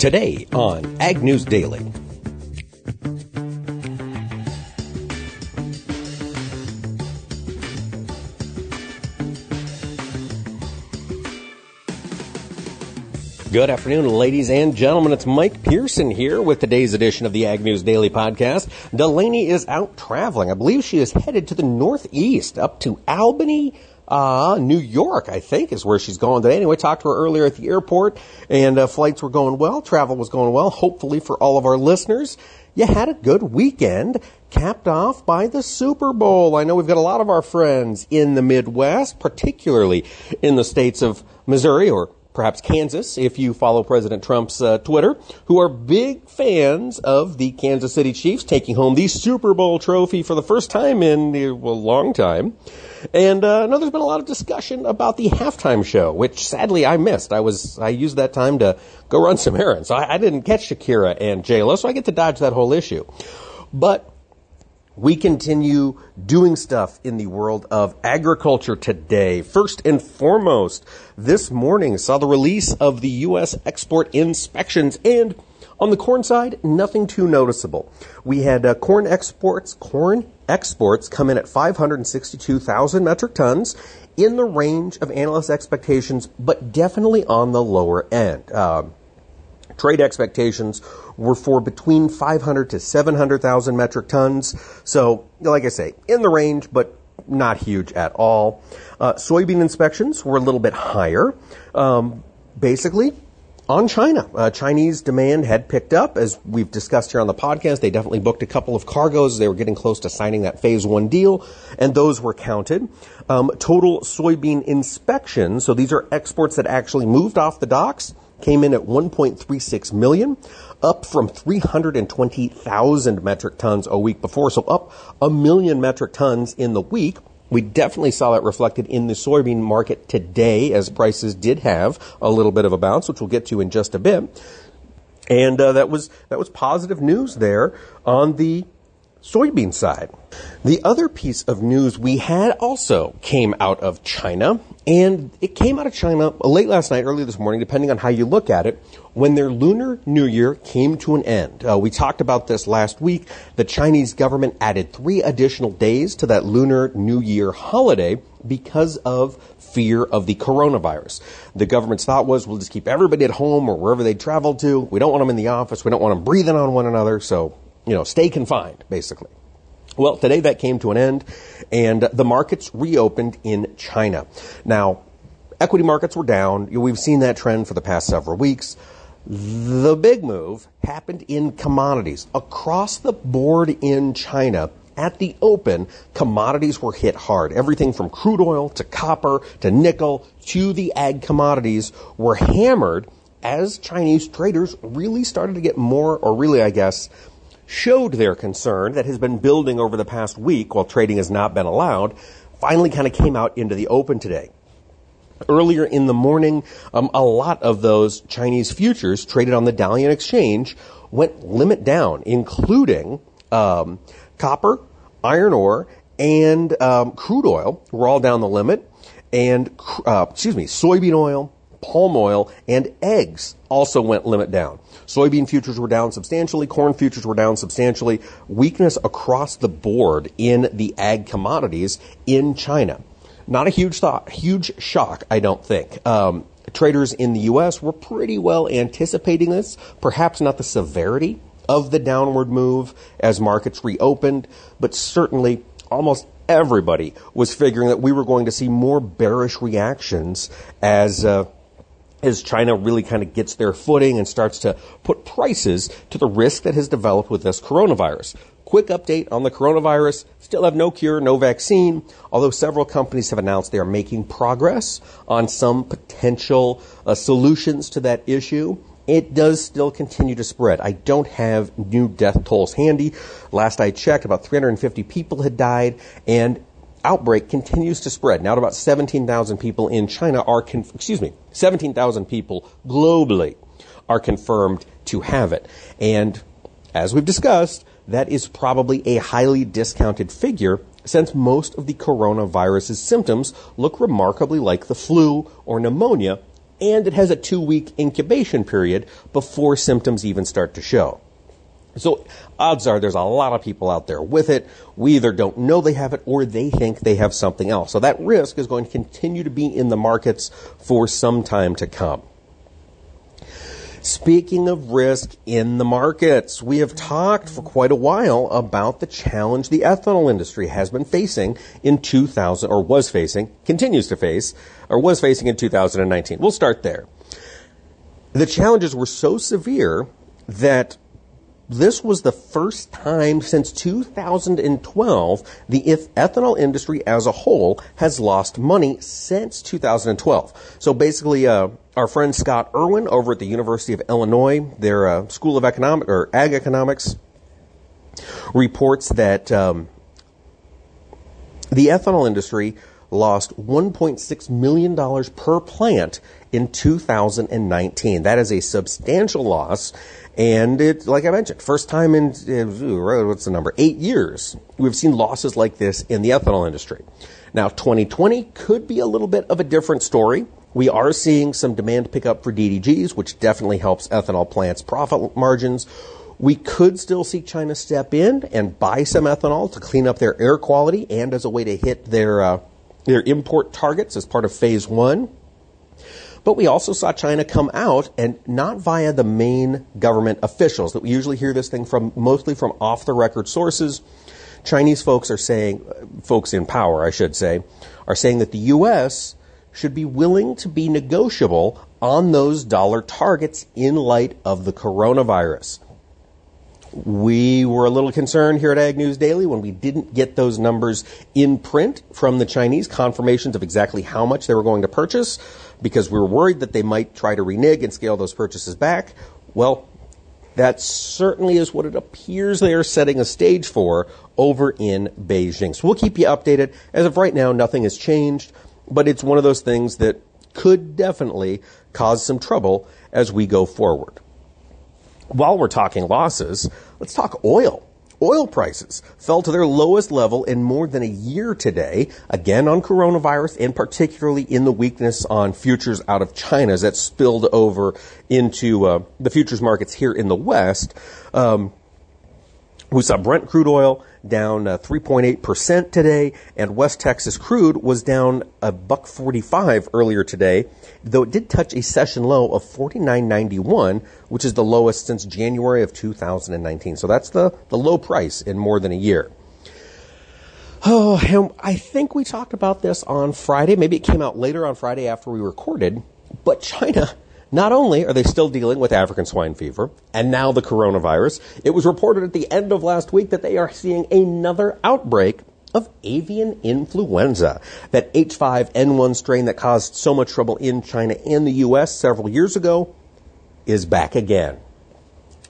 Today on Ag News Daily. Good afternoon, ladies and gentlemen. It's Mike Pearson here with today's edition of the Ag News Daily Podcast. Delaney is out traveling. I believe she is headed to the Northeast, up to Albany, uh, New York, I think, is where she's going today. Anyway, talked to her earlier at the airport, and uh, flights were going well. Travel was going well. Hopefully, for all of our listeners, you had a good weekend, capped off by the Super Bowl. I know we've got a lot of our friends in the Midwest, particularly in the states of Missouri or perhaps Kansas, if you follow President Trump's uh, Twitter, who are big fans of the Kansas City Chiefs taking home the Super Bowl trophy for the first time in a long time. And uh, no, there's been a lot of discussion about the halftime show, which sadly I missed. I was I used that time to go run some errands, I, I didn't catch Shakira and J Lo, so I get to dodge that whole issue. But we continue doing stuff in the world of agriculture today. First and foremost, this morning saw the release of the U.S. export inspections and on the corn side, nothing too noticeable. We had uh, corn exports, corn exports come in at 562,000 metric tons in the range of analyst expectations, but definitely on the lower end. Uh, trade expectations were for between 500 to 700,000 metric tons. So, like I say, in the range, but not huge at all. Uh, soybean inspections were a little bit higher. Um, basically, on China. Uh, Chinese demand had picked up, as we've discussed here on the podcast. They definitely booked a couple of cargoes. They were getting close to signing that phase one deal, and those were counted. Um, total soybean inspections, so these are exports that actually moved off the docks, came in at 1.36 million, up from 320,000 metric tons a week before, so up a million metric tons in the week. We definitely saw that reflected in the soybean market today as prices did have a little bit of a bounce, which we'll get to in just a bit. And uh, that was that was positive news there on the soybean side. The other piece of news we had also came out of China, and it came out of China late last night, early this morning, depending on how you look at it, when their Lunar New Year came to an end. Uh, we talked about this last week. The Chinese government added three additional days to that Lunar New Year holiday because of fear of the coronavirus. The government's thought was we'll just keep everybody at home or wherever they travel to. We don't want them in the office. We don't want them breathing on one another. So you know, stay confined, basically. Well, today that came to an end, and the markets reopened in China. Now, equity markets were down. We've seen that trend for the past several weeks. The big move happened in commodities. Across the board in China, at the open, commodities were hit hard. Everything from crude oil to copper to nickel to the ag commodities were hammered as Chinese traders really started to get more, or really, I guess, showed their concern that has been building over the past week while trading has not been allowed, finally kind of came out into the open today. Earlier in the morning, um, a lot of those Chinese futures traded on the Dalian exchange went limit down, including um, copper, iron ore, and um, crude oil were all down the limit, and uh, excuse me, soybean oil, palm oil, and eggs also went limit down. Soybean futures were down substantially, corn futures were down substantially. Weakness across the board in the ag commodities in China. Not a huge thought, huge shock, I don't think. Um, traders in the U.S. were pretty well anticipating this, perhaps not the severity of the downward move as markets reopened, but certainly almost everybody was figuring that we were going to see more bearish reactions as uh, as China really kind of gets their footing and starts to put prices to the risk that has developed with this coronavirus. Quick update on the coronavirus. Still have no cure, no vaccine, although several companies have announced they are making progress on some potential uh, solutions to that issue. It does still continue to spread. I don't have new death tolls handy. Last I checked, about 350 people had died, and outbreak continues to spread. Now, about 17,000 people in China are, conf- excuse me, 17,000 people globally are confirmed to have it. And as we've discussed, that is probably a highly discounted figure since most of the coronavirus's symptoms look remarkably like the flu or pneumonia and it has a two week incubation period before symptoms even start to show. So odds are there's a lot of people out there with it. We either don't know they have it or they think they have something else. So that risk is going to continue to be in the markets for some time to come. Speaking of risk in the markets, we have talked for quite a while about the challenge the ethanol industry has been facing in 2000, or was facing, continues to face, or was facing in 2019. We'll start there. The challenges were so severe that this was the first time since 2012 the ethanol industry as a whole has lost money since 2012. So basically, uh, our friend Scott Irwin over at the University of Illinois, their uh, School of Economic or Ag Economics, reports that um, the ethanol industry lost $1.6 million per plant in 2019. That is a substantial loss. And it, like I mentioned, first time in, what's the number? Eight years, we've seen losses like this in the ethanol industry. Now, 2020 could be a little bit of a different story. We are seeing some demand pick up for DDGs, which definitely helps ethanol plants' profit margins. We could still see China step in and buy some ethanol to clean up their air quality and as a way to hit their uh, their import targets as part of phase one. But we also saw China come out and not via the main government officials that we usually hear this thing from, mostly from off the record sources. Chinese folks are saying, folks in power, I should say, are saying that the U.S. should be willing to be negotiable on those dollar targets in light of the coronavirus. We were a little concerned here at Ag News Daily when we didn't get those numbers in print from the Chinese, confirmations of exactly how much they were going to purchase, because we were worried that they might try to renege and scale those purchases back. Well, that certainly is what it appears they are setting a stage for over in Beijing. So we'll keep you updated. As of right now, nothing has changed, but it's one of those things that could definitely cause some trouble as we go forward while we're talking losses, let's talk oil. Oil prices fell to their lowest level in more than a year today, again on coronavirus and particularly in the weakness on futures out of China that spilled over into uh, the futures markets here in the West. Um, we saw Brent crude oil down uh, 3.8% today, and West Texas crude was down a buck 45 earlier today, though it did touch a session low of 49.91, which is the lowest since January of 2019. So that's the, the low price in more than a year. Oh, I think we talked about this on Friday. Maybe it came out later on Friday after we recorded, but China not only are they still dealing with African swine fever and now the coronavirus, it was reported at the end of last week that they are seeing another outbreak of avian influenza. That H5N1 strain that caused so much trouble in China and the US several years ago is back again.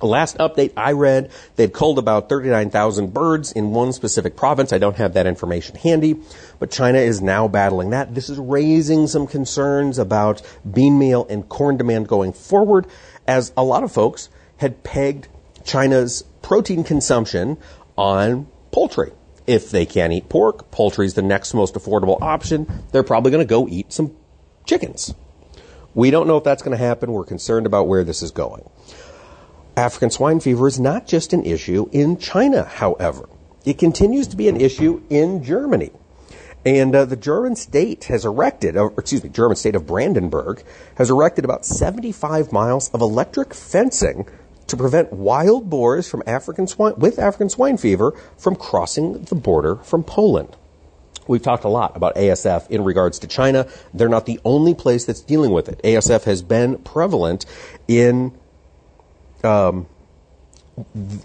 Last update I read, they've culled about 39,000 birds in one specific province. I don't have that information handy, but China is now battling that. This is raising some concerns about bean meal and corn demand going forward, as a lot of folks had pegged China's protein consumption on poultry. If they can't eat pork, poultry is the next most affordable option. They're probably going to go eat some chickens. We don't know if that's going to happen. We're concerned about where this is going. African swine fever is not just an issue in China, however. It continues to be an issue in Germany. And uh, the German state has erected, or excuse me, German state of Brandenburg has erected about 75 miles of electric fencing to prevent wild boars from African swine, with African swine fever from crossing the border from Poland. We've talked a lot about ASF in regards to China. They're not the only place that's dealing with it. ASF has been prevalent in um,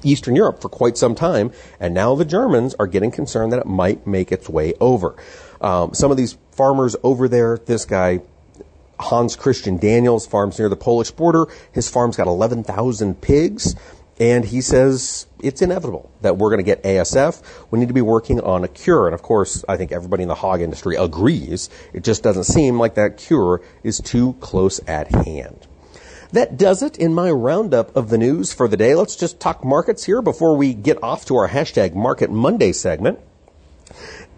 Eastern Europe for quite some time, and now the Germans are getting concerned that it might make its way over. Um, some of these farmers over there, this guy, Hans Christian Daniels, farms near the Polish border. His farm's got 11,000 pigs, and he says it's inevitable that we're going to get ASF. We need to be working on a cure. And of course, I think everybody in the hog industry agrees. It just doesn't seem like that cure is too close at hand. That does it in my roundup of the news for the day. Let's just talk markets here before we get off to our hashtag Market Monday segment.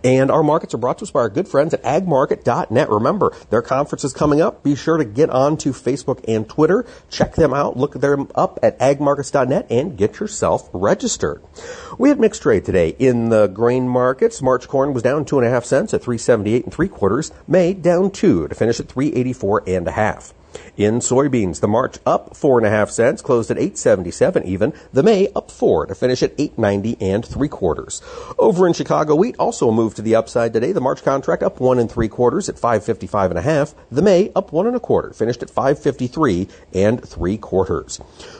And our markets are brought to us by our good friends at agmarket.net. Remember, their conference is coming up. Be sure to get on to Facebook and Twitter. Check them out. Look them up at agmarkets.net and get yourself registered. We had mixed trade today in the grain markets. March corn was down two and a half cents at 378 and three quarters. May down two to finish at 384 and a half. In soybeans, the March up four and a half cents, closed at 877 even. The May up four to finish at 890 and three quarters. Over in Chicago wheat, also a move to the upside today. The March contract up one and three quarters at 555 and a half. The May up one and a quarter, finished at 553 and three quarters.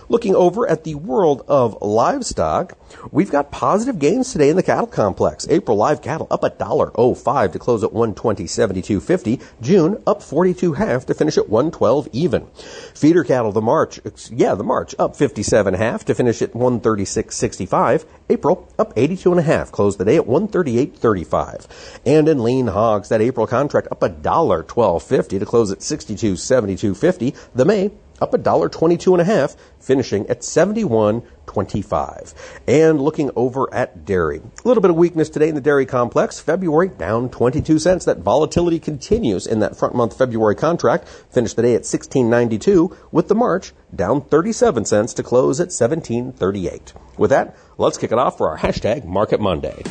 Looking over at the world of livestock, we've got positive gains today in the cattle complex. April live cattle up a dollar oh five to close at 120.72.50. June up 42 half to finish at 112 even. Feeder cattle the March, yeah, the March up 57 half to finish at 136.65. April up 82 and a half, closed the day at 138.35. And in lean hogs, that April contract up a dollar 12.50 to close at 62.72.50. The May up a dollar twenty-two and a half, finishing at seventy-one twenty-five. And looking over at dairy, a little bit of weakness today in the dairy complex. February down twenty-two cents. That volatility continues in that front month February contract. Finished the day at sixteen ninety-two, with the March down thirty-seven cents to close at seventeen thirty-eight. With that, let's kick it off for our hashtag Market Monday.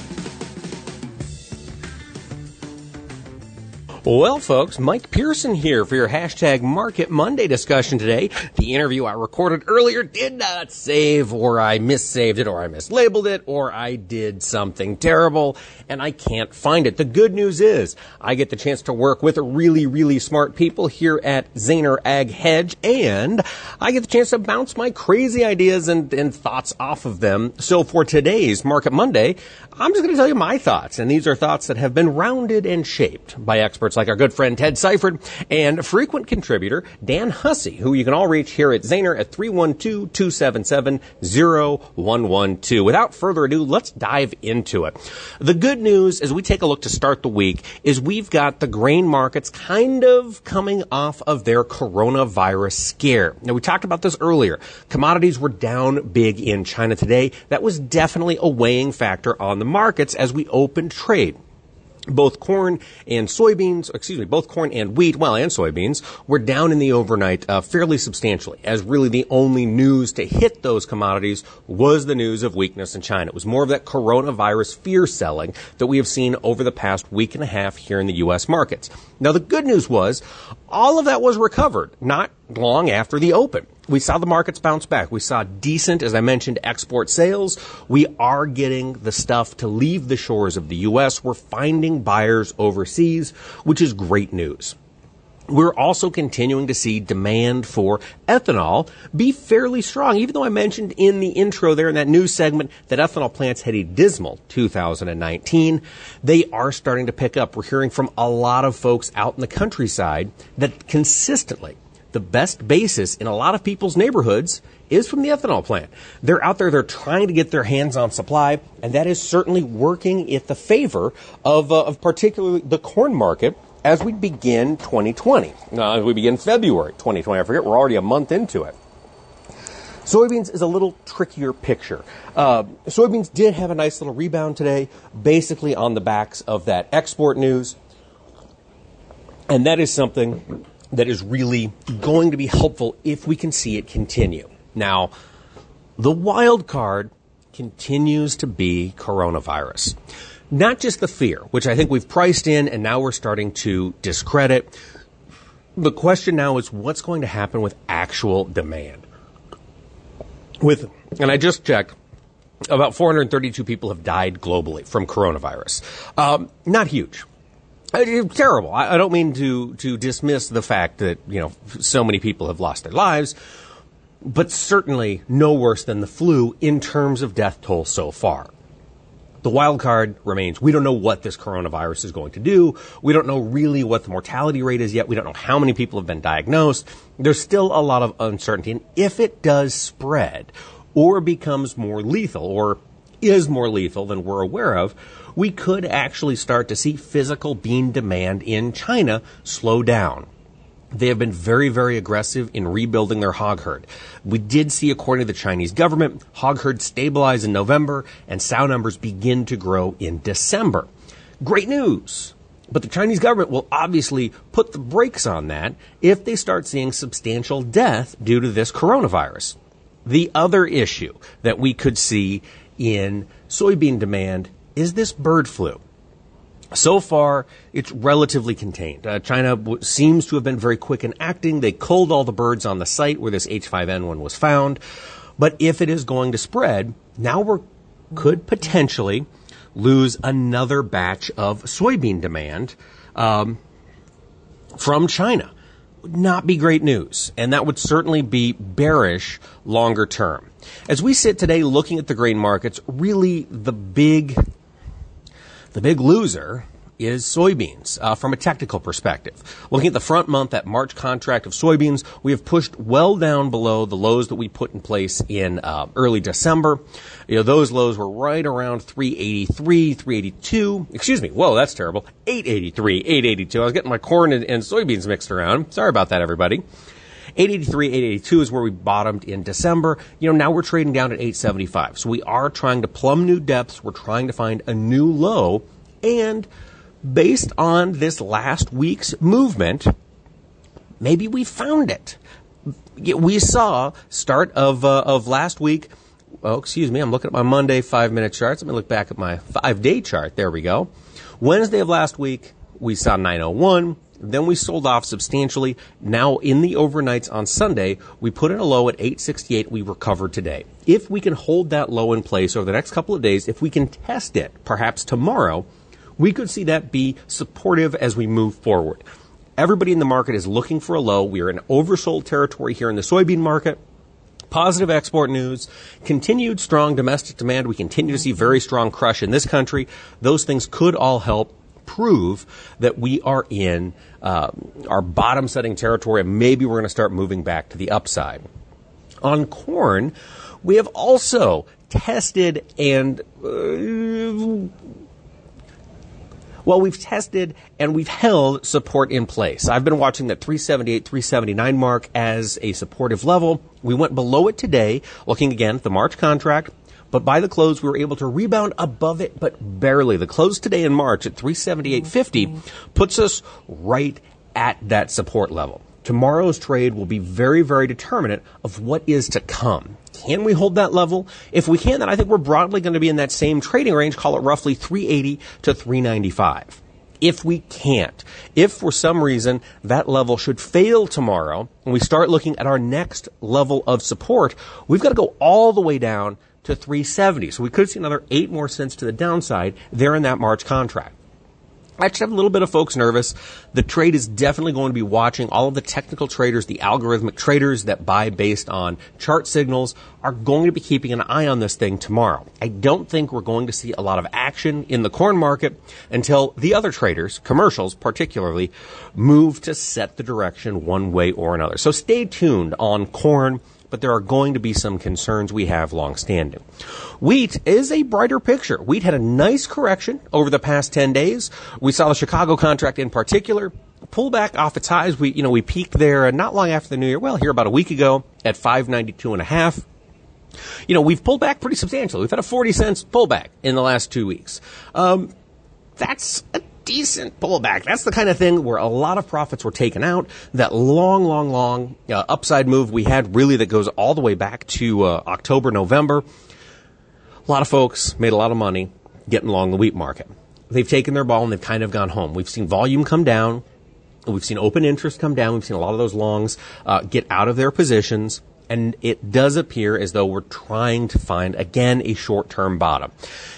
Well, folks, Mike Pearson here for your hashtag Market Monday discussion today. The interview I recorded earlier did not save, or I missaved it, or I mislabeled it, or I did something terrible, and I can't find it. The good news is I get the chance to work with really, really smart people here at Zaner Ag Hedge, and I get the chance to bounce my crazy ideas and, and thoughts off of them. So for today's Market Monday, I'm just going to tell you my thoughts, and these are thoughts that have been rounded and shaped by experts like our good friend Ted Seifert and frequent contributor Dan Hussey, who you can all reach here at Zaner at 312-277-0112. Without further ado, let's dive into it. The good news as we take a look to start the week is we've got the grain markets kind of coming off of their coronavirus scare. Now we talked about this earlier. Commodities were down big in China today. That was definitely a weighing factor on the markets as we opened trade both corn and soybeans, excuse me, both corn and wheat, well, and soybeans, were down in the overnight uh, fairly substantially, as really the only news to hit those commodities was the news of weakness in China. It was more of that coronavirus fear selling that we have seen over the past week and a half here in the U.S. markets. Now, the good news was all of that was recovered not long after the open we saw the markets bounce back. We saw decent, as I mentioned, export sales. We are getting the stuff to leave the shores of the U.S. We're finding buyers overseas, which is great news. We're also continuing to see demand for ethanol be fairly strong, even though I mentioned in the intro there in that news segment that ethanol plants had a dismal 2019. They are starting to pick up. We're hearing from a lot of folks out in the countryside that consistently the best basis in a lot of people's neighborhoods is from the ethanol plant. They're out there, they're trying to get their hands on supply, and that is certainly working in the favor of, uh, of particularly the corn market as we begin 2020. Uh, as we begin February 2020, I forget, we're already a month into it. Soybeans is a little trickier picture. Uh, soybeans did have a nice little rebound today, basically on the backs of that export news. And that is something that is really going to be helpful if we can see it continue. Now, the wild card continues to be coronavirus. Not just the fear, which I think we've priced in and now we're starting to discredit. The question now is what's going to happen with actual demand? With, and I just checked, about 432 people have died globally from coronavirus. Um, not huge. Uh, it's terrible. I don't mean to to dismiss the fact that you know so many people have lost their lives, but certainly no worse than the flu in terms of death toll so far. The wild card remains. We don't know what this coronavirus is going to do. We don't know really what the mortality rate is yet. We don't know how many people have been diagnosed. There's still a lot of uncertainty. And if it does spread or becomes more lethal or is more lethal than we're aware of, we could actually start to see physical bean demand in China slow down. They have been very, very aggressive in rebuilding their hog herd. We did see, according to the Chinese government, hog herd stabilize in November and sow numbers begin to grow in December. Great news. But the Chinese government will obviously put the brakes on that if they start seeing substantial death due to this coronavirus. The other issue that we could see in soybean demand is this bird flu. So far, it's relatively contained. Uh, China w- seems to have been very quick in acting. They culled all the birds on the site where this H5N1 was found. But if it is going to spread, now we could potentially lose another batch of soybean demand um, from China. Would not be great news, and that would certainly be bearish longer term. As we sit today looking at the grain markets, really the big the big loser is soybeans uh, from a technical perspective. Looking at the front month, that March contract of soybeans, we have pushed well down below the lows that we put in place in uh, early December. You know, those lows were right around 383, 382. Excuse me. Whoa, that's terrible. 883, 882. I was getting my corn and, and soybeans mixed around. Sorry about that, everybody. 883, 882 is where we bottomed in December. You know, now we're trading down at 875. So we are trying to plumb new depths. We're trying to find a new low and based on this last week's movement, maybe we found it. We saw start of uh, of last week. Oh, excuse me. I'm looking at my Monday five minute charts. Let me look back at my five day chart. There we go. Wednesday of last week, we saw 901. Then we sold off substantially. Now in the overnights on Sunday, we put in a low at 868. We recovered today. If we can hold that low in place over the next couple of days, if we can test it, perhaps tomorrow, we could see that be supportive as we move forward. Everybody in the market is looking for a low. We are in oversold territory here in the soybean market. Positive export news, continued strong domestic demand. We continue to see very strong crush in this country. Those things could all help prove that we are in uh, our bottom setting territory and maybe we're going to start moving back to the upside. On corn, we have also tested and uh, well, we've tested and we've held support in place. I've been watching that 378, 379 mark as a supportive level. We went below it today, looking again at the March contract. But by the close, we were able to rebound above it, but barely. The close today in March at 378.50 puts us right at that support level. Tomorrow's trade will be very, very determinant of what is to come. Can we hold that level? If we can, then I think we're broadly going to be in that same trading range, call it roughly 380 to 395. If we can't, if for some reason that level should fail tomorrow and we start looking at our next level of support, we've got to go all the way down to 370. So we could see another eight more cents to the downside there in that March contract. I just have a little bit of folks nervous. The trade is definitely going to be watching. All of the technical traders, the algorithmic traders that buy based on chart signals are going to be keeping an eye on this thing tomorrow. I don't think we're going to see a lot of action in the corn market until the other traders, commercials particularly, move to set the direction one way or another. So stay tuned on corn but there are going to be some concerns we have long-standing. Wheat is a brighter picture. Wheat had a nice correction over the past 10 days. We saw the Chicago contract in particular pull back off its highs. We, you know, we peaked there not long after the new year. Well, here about a week ago at 592 and a half. You know, we've pulled back pretty substantially. We've had a 40 cents pullback in the last two weeks. Um, that's a decent pullback. That's the kind of thing where a lot of profits were taken out. That long, long, long uh, upside move we had really that goes all the way back to uh, October, November. A lot of folks made a lot of money getting along the wheat market. They've taken their ball and they've kind of gone home. We've seen volume come down. We've seen open interest come down. We've seen a lot of those longs uh, get out of their positions and it does appear as though we're trying to find again a short-term bottom.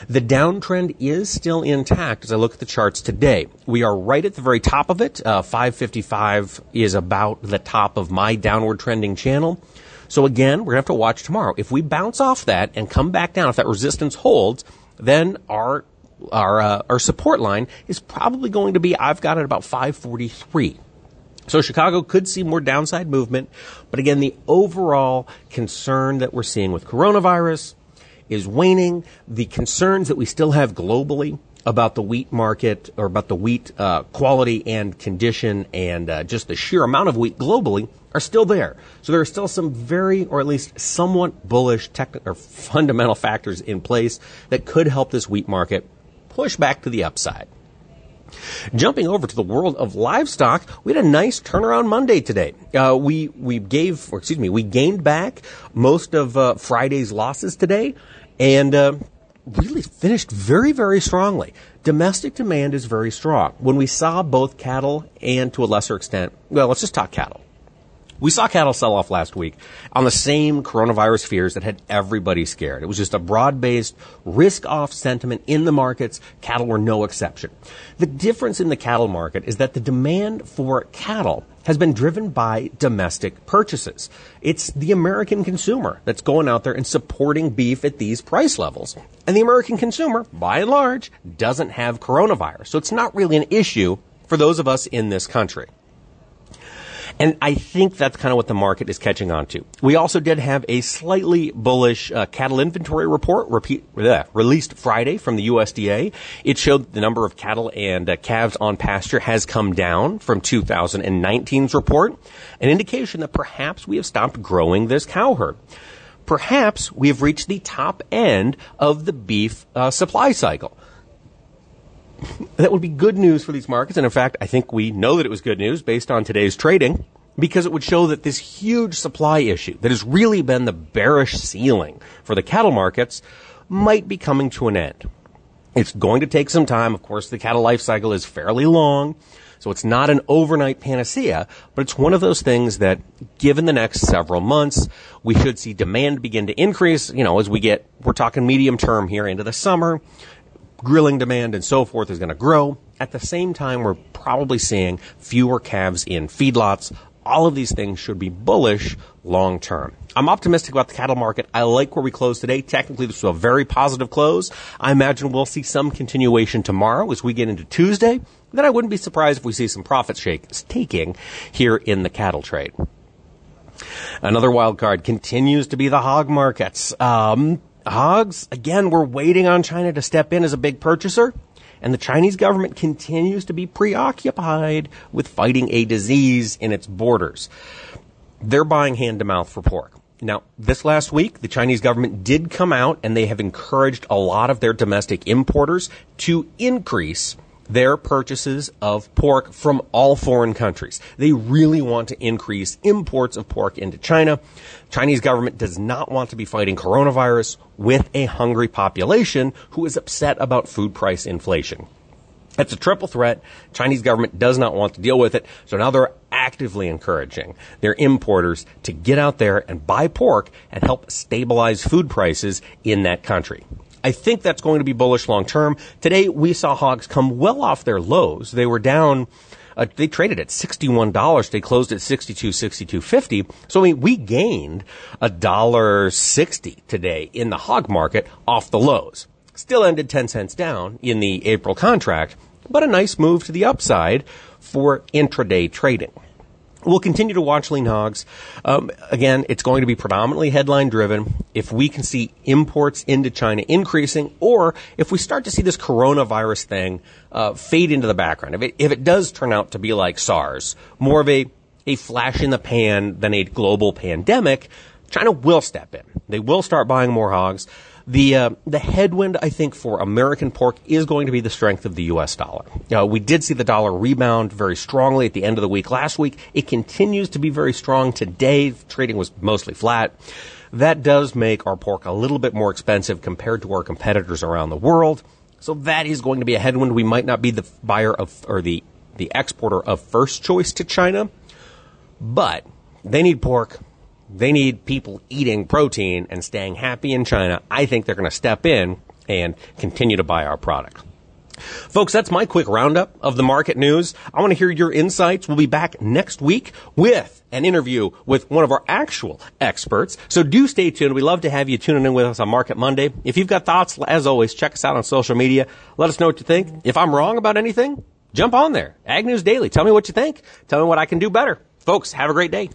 The downtrend is still intact as I look at the charts today. We are right at the very top of it. Uh, 555 is about the top of my downward trending channel. So again, we're gonna have to watch tomorrow. If we bounce off that and come back down, if that resistance holds, then our our uh, our support line is probably going to be I've got it about 543. So Chicago could see more downside movement, but again, the overall concern that we're seeing with coronavirus is waning. The concerns that we still have globally about the wheat market or about the wheat uh, quality and condition and uh, just the sheer amount of wheat globally are still there. So there are still some very, or at least somewhat bullish technical or fundamental factors in place that could help this wheat market push back to the upside. Jumping over to the world of livestock, we had a nice turnaround Monday today. Uh, we we gave, or excuse me, we gained back most of uh, Friday's losses today, and uh, really finished very very strongly. Domestic demand is very strong. When we saw both cattle and to a lesser extent, well, let's just talk cattle. We saw cattle sell off last week on the same coronavirus fears that had everybody scared. It was just a broad-based risk-off sentiment in the markets. Cattle were no exception. The difference in the cattle market is that the demand for cattle has been driven by domestic purchases. It's the American consumer that's going out there and supporting beef at these price levels. And the American consumer, by and large, doesn't have coronavirus. So it's not really an issue for those of us in this country. And I think that's kind of what the market is catching on to. We also did have a slightly bullish uh, cattle inventory report repeat, uh, released Friday from the USDA. It showed the number of cattle and uh, calves on pasture has come down from 2019's report, an indication that perhaps we have stopped growing this cow herd perhaps we have reached the top end of the beef uh, supply cycle. That would be good news for these markets. And in fact, I think we know that it was good news based on today's trading because it would show that this huge supply issue that has really been the bearish ceiling for the cattle markets might be coming to an end. It's going to take some time. Of course, the cattle life cycle is fairly long. So it's not an overnight panacea, but it's one of those things that given the next several months, we should see demand begin to increase, you know, as we get, we're talking medium term here into the summer grilling demand and so forth is going to grow. At the same time, we're probably seeing fewer calves in feedlots. All of these things should be bullish long term. I'm optimistic about the cattle market. I like where we closed today. Technically, this was a very positive close. I imagine we'll see some continuation tomorrow as we get into Tuesday. Then I wouldn't be surprised if we see some profit shakes taking here in the cattle trade. Another wild card continues to be the hog markets. Um, hogs, again, we're waiting on China to step in as a big purchaser. And the Chinese government continues to be preoccupied with fighting a disease in its borders. They're buying hand to mouth for pork. Now, this last week, the Chinese government did come out and they have encouraged a lot of their domestic importers to increase their purchases of pork from all foreign countries. They really want to increase imports of pork into China. Chinese government does not want to be fighting coronavirus with a hungry population who is upset about food price inflation. It's a triple threat. Chinese government does not want to deal with it. So now they're actively encouraging their importers to get out there and buy pork and help stabilize food prices in that country. I think that's going to be bullish long term. Today we saw hogs come well off their lows. They were down uh, they traded at $61. They closed at 62, 62.50. So I mean, we gained a dollar 60 today in the hog market off the lows. Still ended 10 cents down in the April contract, but a nice move to the upside for intraday trading. We'll continue to watch lean hogs. Um, again, it's going to be predominantly headline driven. If we can see imports into China increasing, or if we start to see this coronavirus thing uh, fade into the background, if it, if it does turn out to be like SARS, more of a, a flash in the pan than a global pandemic, China will step in. They will start buying more hogs. The uh, the headwind, I think, for American pork is going to be the strength of the U.S. dollar. Uh, we did see the dollar rebound very strongly at the end of the week last week. It continues to be very strong today. Trading was mostly flat. That does make our pork a little bit more expensive compared to our competitors around the world. So that is going to be a headwind. We might not be the buyer of or the the exporter of first choice to China, but they need pork they need people eating protein and staying happy in China. I think they're going to step in and continue to buy our product. Folks, that's my quick roundup of the market news. I want to hear your insights. We'll be back next week with an interview with one of our actual experts. So do stay tuned. We love to have you tuning in with us on Market Monday. If you've got thoughts, as always, check us out on social media. Let us know what you think. If I'm wrong about anything, jump on there. Ag News Daily. Tell me what you think. Tell me what I can do better. Folks, have a great day.